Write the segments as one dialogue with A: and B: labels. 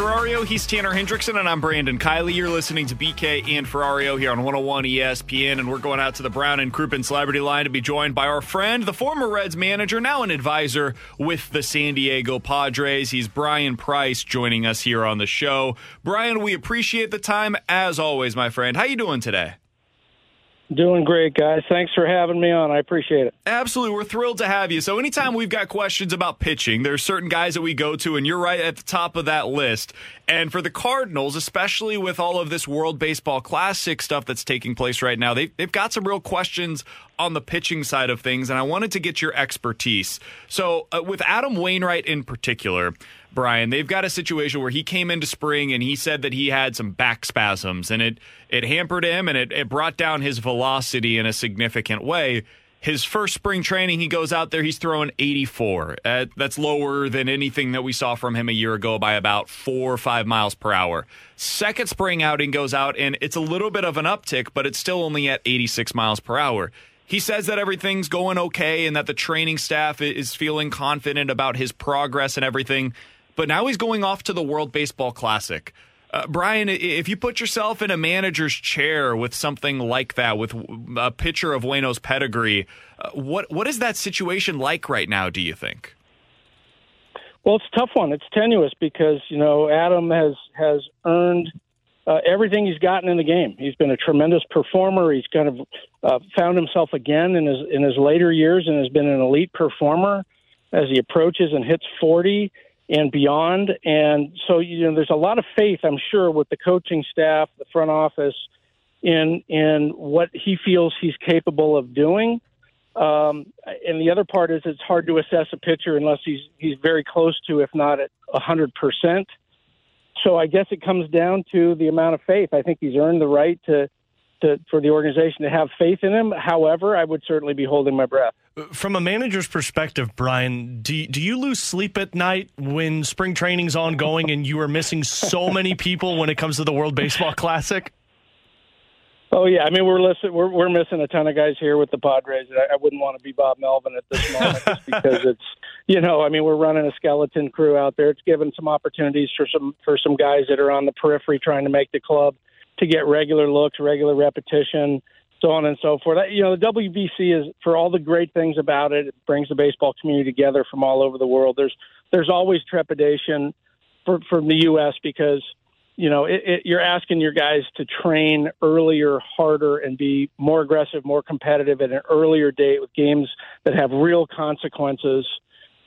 A: Ferrario. He's Tanner Hendrickson, and I'm Brandon Kiley. You're listening to BK and Ferrario here on 101 ESPN, and we're going out to the Brown and Crouppen Celebrity Line to be joined by our friend, the former Reds manager, now an advisor with the San Diego Padres. He's Bryan Price joining us here on the show. Bryan, we appreciate the time as always, my friend. How you doing today?
B: Doing great, guys. Thanks for having me on. I appreciate it.
A: Absolutely. We're thrilled to have you. So, anytime we've got questions about pitching, there's certain guys that we go to, and you're right at the top of that list. And for the Cardinals, especially with all of this World Baseball Classic stuff that's taking place right now, they've, they've got some real questions on the pitching side of things, and I wanted to get your expertise. So, uh, with Adam Wainwright in particular, Bryan, they've got a situation where he came into spring and he said that he had some back spasms and it it hampered him and it, it brought down his velocity in a significant way. His first spring training, he goes out there, he's throwing 84. Uh, that's lower than anything that we saw from him a year ago by about four or five miles per hour. Second spring outing goes out, and it's a little bit of an uptick, but it's still only at 86 miles per hour. He says that everything's going okay and that the training staff is feeling confident about his progress and everything. But now he's going off to the World Baseball Classic. Uh, Bryan, if you put yourself in a manager's chair with something like that, with a pitcher of Wayno's pedigree, uh, what what is that situation like right now? Do you think?
B: Well, it's a tough one. It's tenuous because you know Adam has has earned uh, everything he's gotten in the game. He's been a tremendous performer. He's kind of uh, found himself again in his in his later years and has been an elite performer as he approaches and hits forty and beyond. And so, you know, there's a lot of faith, I'm sure, with the coaching staff, the front office, in in what he feels he's capable of doing. Um, and the other part is it's hard to assess a pitcher unless he's he's very close to, if not at hundred percent. So I guess it comes down to the amount of faith. I think he's earned the right to to, for the organization to have faith in him. However, I would certainly be holding my breath.
C: From a manager's perspective, Bryan, do, do you lose sleep at night when spring training's ongoing and you are missing so many people when it comes to the World Baseball Classic?
B: Oh yeah, I mean we're listen, we're we're missing a ton of guys here with the Padres. I, I wouldn't want to be Bob Melvin at this moment just because it's you know I mean we're running a skeleton crew out there. It's given some opportunities for some for some guys that are on the periphery trying to make the club to get regular looks, regular repetition, so on and so forth. You know, the WBC is for all the great things about it. It brings the baseball community together from all over the world. There's there's always trepidation for from the U.S. because you know it, it, you're asking your guys to train earlier, harder, and be more aggressive, more competitive at an earlier date with games that have real consequences.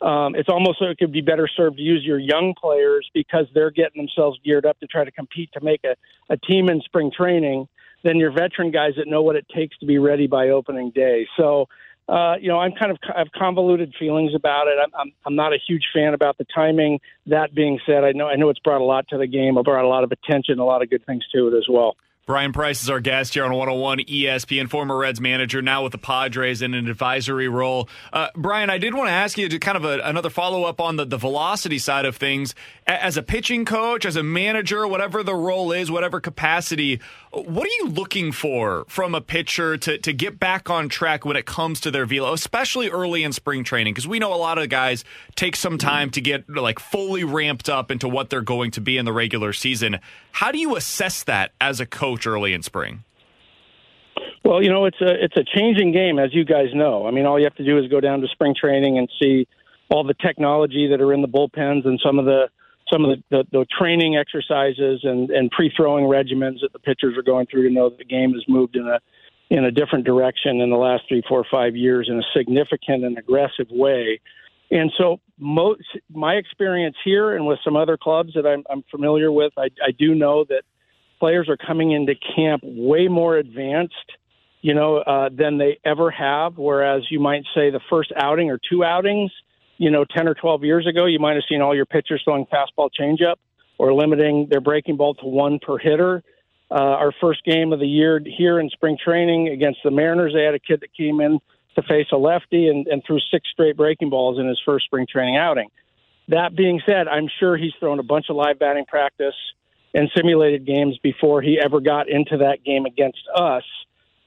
B: Um, it's almost like it could be better served to use your young players because they're getting themselves geared up to try to compete to make a, a team in spring training than your veteran guys that know what it takes to be ready by opening day. So, uh, you know, I'm kind of I have convoluted feelings about it. I'm, I'm I'm not a huge fan about the timing. That being said, I know I know it's brought a lot to the game. It brought a lot of attention, a lot of good things to it as well.
A: Bryan Price is our guest here on 101 ESPN, former Reds manager, now with the Padres in an advisory role. Uh, Bryan, I did want to ask you to kind of a, another follow up on the, the velocity side of things. As a pitching coach, as a manager, whatever the role is, whatever capacity, what are you looking for from a pitcher to, to get back on track when it comes to their velo, especially early in spring training? Because we know a lot of guys take some time to get like fully ramped up into what they're going to be in the regular season. How do you assess that as a coach early in spring?
B: Well, you know, it's a it's a changing game, as you guys know. I mean, all you have to do is go down to spring training and see all the technology that are in the bullpens and some of the some of the, the, the training exercises and, and pre-throwing regimens that the pitchers are going through to know that the game has moved in a in a different direction in the last three, four, five years in a significant and aggressive way. And so, most, my experience here and with some other clubs that I'm, I'm familiar with, I, I do know that players are coming into camp way more advanced, you know, uh, than they ever have. Whereas you might say the first outing or two outings, you know, 10 or 12 years ago, you might have seen all your pitchers throwing fastball changeup or limiting their breaking ball to one per hitter. Uh, our first game of the year here in spring training against the Mariners, they had a kid that came in to face a lefty and, and threw six straight breaking balls in his first spring training outing. That being said, I'm sure he's thrown a bunch of live batting practice and simulated games before he ever got into that game against us.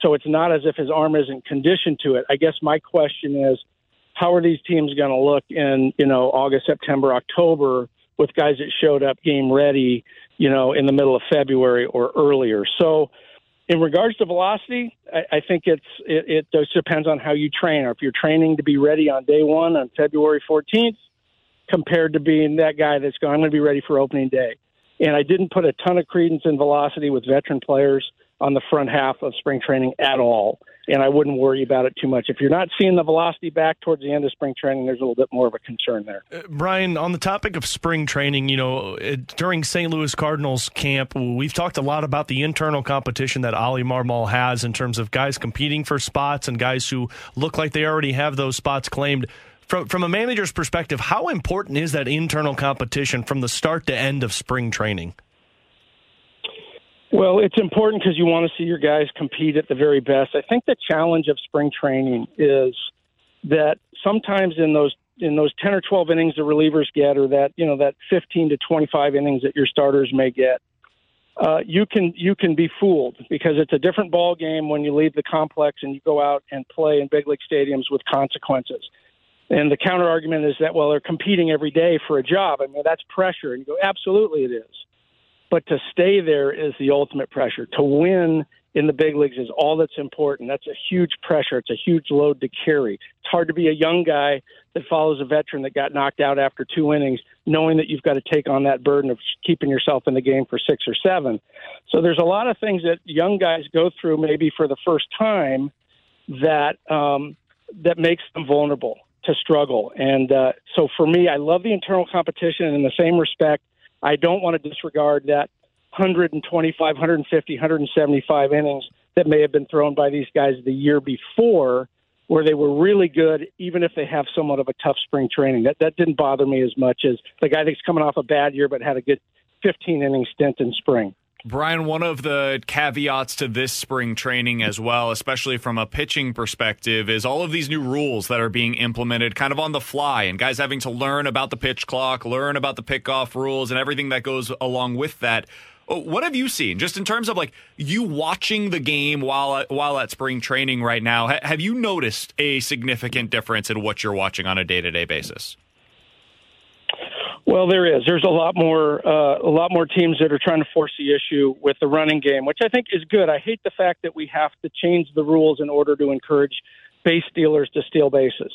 B: So it's not as if his arm isn't conditioned to it. I guess my question is, how are these teams going to look in you know August, September, October with guys that showed up game ready, you know, in the middle of February or earlier? So in regards to velocity, I, I think it's it, it just depends on how you train. Or if you're training to be ready on day one on February 14th, compared to being that guy that's going, I'm going to be ready for opening day. And I didn't put a ton of credence in velocity with veteran players on the front half of spring training at all and I wouldn't worry about it too much. If you're not seeing the velocity back towards the end of spring training, there's a little bit more of a concern there.
C: Uh, Bryan, on the topic of spring training, you know, uh, during St. Louis Cardinals camp, we've talked a lot about the internal competition that Oli Marmol has in terms of guys competing for spots and guys who look like they already have those spots claimed. From, from a manager's perspective, how important is that internal competition from the start to end of spring training?
B: Well, it's important because you want to see your guys compete at the very best. I think the challenge of spring training is that sometimes in those in those 10 or 12 innings the relievers get or that, you know, that 15 to 25 innings that your starters may get, uh, you can you can be fooled because it's a different ball game when you leave the complex and you go out and play in big league stadiums with consequences. And the counter argument is that well they're competing every day for a job. I mean that's pressure, and you go absolutely it is. But to stay there is the ultimate pressure. To win in the big leagues is all that's important. That's a huge pressure. It's a huge load to carry. It's hard to be a young guy that follows a veteran that got knocked out after two innings, knowing that you've got to take on that burden of keeping yourself in the game for six or seven. So there's a lot of things that young guys go through maybe for the first time that um, that makes them vulnerable to struggle. And uh, so for me, I love the internal competition. And in the same respect, I don't want to disregard that 125, 150, 175 innings that may have been thrown by these guys the year before, where they were really good, even if they have somewhat of a tough spring training. That that didn't bother me as much as the guy that's coming off a bad year but had a good 15 inning stint in spring.
A: Bryan, one of the caveats to this spring training as well, especially from a pitching perspective, is all of these new rules that are being implemented kind of on the fly and guys having to learn about the pitch clock, learn about the pickoff rules and everything that goes along with that. Oh, what have you seen just in terms of like you watching the game while while at spring training right now? Have you noticed a significant difference in what you're watching on a day-to-day basis?
B: Well, there is. There's a lot more, uh, a lot more teams that are trying to force the issue with the running game, which I think is good. I hate the fact that we have to change the rules in order to encourage base stealers to steal bases.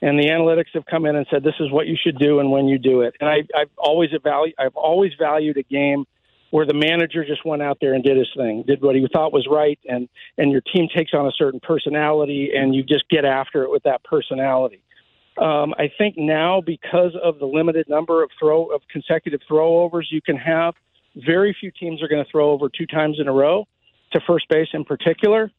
B: And the analytics have come in and said this is what you should do and when you do it. And I, I've always value, I've always valued a game where the manager just went out there and did his thing, did what he thought was right, and and your team takes on a certain personality, and you just get after it with that personality. Um, I think now, because of the limited number of throw of consecutive throwovers you can have, very few teams are going to throw over two times in a row to first base in particular,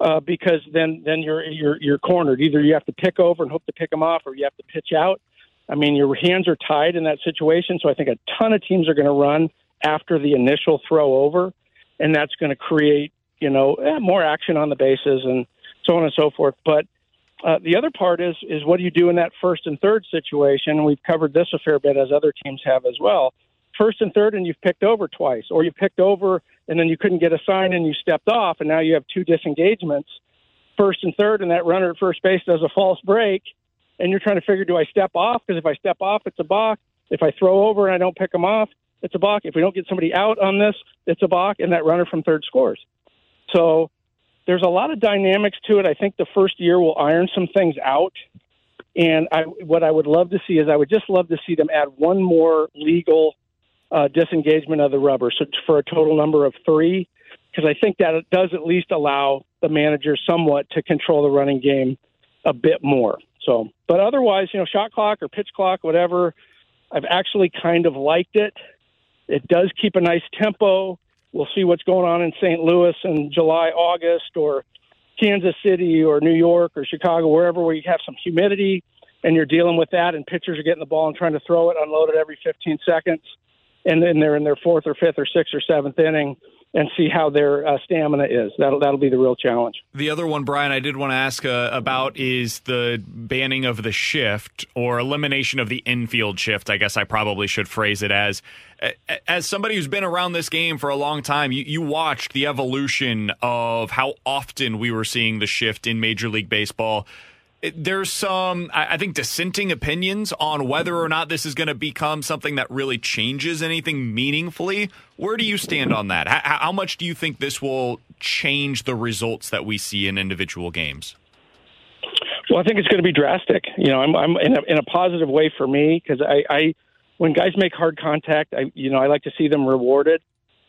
B: uh, because then then you're you're you're cornered. Either you have to pick over and hope to pick them off, or you have to pitch out. I mean, your hands are tied in that situation. So I think a ton of teams are going to run after the initial throw over, and that's going to create you know eh, more action on the bases and so on and so forth. But uh, the other part is is what do you do in that first and third situation? we've covered this a fair bit, as other teams have as well. First and third, and you've picked over twice, or you picked over and then you couldn't get a sign and you stepped off, and now you have two disengagements. First and third, and that runner at first base does a false break, and you're trying to figure, do I step off? Because if I step off, it's a balk. If I throw over and I don't pick them off, it's a balk. If we don't get somebody out on this, it's a balk, and that runner from third scores. So there's a lot of dynamics to it. I think the first year will iron some things out. And I, what I would love to see is I would just love to see them add one more legal uh, disengagement of the rubber. So for a total number of three, because I think that it does at least allow the manager somewhat to control the running game a bit more. So, but otherwise, you know, shot clock or pitch clock, whatever, I've actually kind of liked it. It does keep a nice tempo. We'll see what's going on in St. Louis in July, August, or Kansas City, or New York, or Chicago, wherever where you have some humidity and you're dealing with that, and pitchers are getting the ball and trying to throw it, unload it every 15 seconds, and then they're in their fourth or fifth or sixth or seventh inning and see how their uh, stamina is. That'll that'll be the real challenge.
A: The other one, Bryan, I did want to ask uh, about is the banning of the shift or elimination of the infield shift. I guess I probably should phrase it as. As somebody who's been around this game for a long time, you, you watched the evolution of how often we were seeing the shift in Major League Baseball there's some, I think, dissenting opinions on whether or not this is going to become something that really changes anything meaningfully. Where do you stand on that? How, how, much do you think this will change the results that we see in individual games?
B: Well, I think it's going to be drastic. You know, I'm, I'm in, a, in a positive way for me because I, I, when guys make hard contact, I, you know, I like to see them rewarded.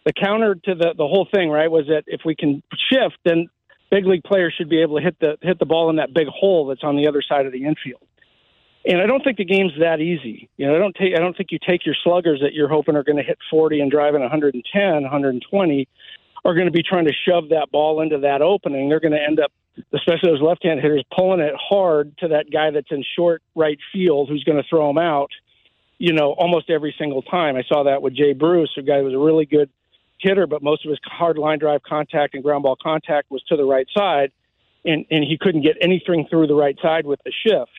B: The counter to the the whole thing, right, was that if we can shift, then big league players should be able to hit the hit the ball in that big hole that's on the other side of the infield. And I don't think the game's that easy. You know, I don't take I don't think you take your sluggers that you're hoping are going to hit 40 and driving 110, 120 are going to be trying to shove that ball into that opening. They're going to end up especially those left-hand hitters pulling it hard to that guy that's in short right field who's going to throw him out, you know, almost every single time. I saw that with Jay Bruce, a guy who was a really good hitter, but most of his hard line drive contact and ground ball contact was to the right side, and, and he couldn't get anything through the right side with the shift.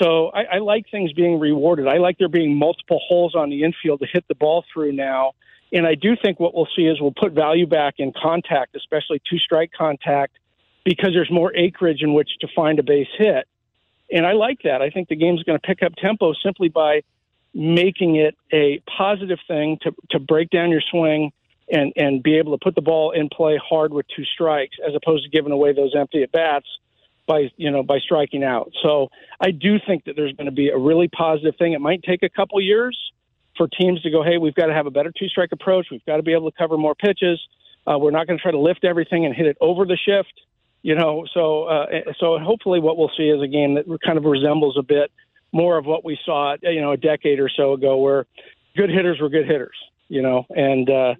B: So I, I like things being rewarded. I like there being multiple holes on the infield to hit the ball through now. And I do think what we'll see is we'll put value back in contact, especially two strike contact, because there's more acreage in which to find a base hit. And I like that. I think the game's going to pick up tempo simply by making it a positive thing to, to break down your swing and and be able to put the ball in play hard with two strikes as opposed to giving away those empty at bats by you know by striking out. So I do think that there's going to be a really positive thing. It might take a couple years for teams to go, hey, we've got to have a better two strike approach. We've got to be able to cover more pitches. Uh, we're not going to try to lift everything and hit it over the shift. You know, so uh, so hopefully what we'll see is a game that kind of resembles a bit more of what we saw, you know, a decade or so ago, where good hitters were good hitters. You know, and uh,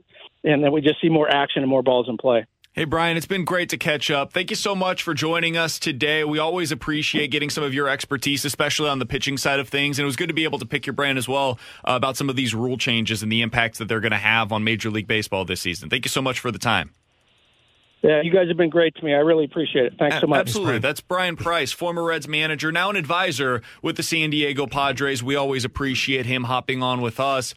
B: and then we just see more action and more balls in play.
A: Hey, Bryan, it's been great to catch up. Thank you so much for joining us today. We always appreciate getting some of your expertise, especially on the pitching side of things. And it was good to be able to pick your brain as well uh, about some of these rule changes and the impacts that they're going to have on Major League Baseball this season. Thank you so much for the time.
B: Yeah, you guys have been great to me. I really appreciate it. Thanks so much.
A: Absolutely. That's Bryan Price, former Reds manager, now an advisor with the San Diego Padres. We always appreciate him hopping on with us.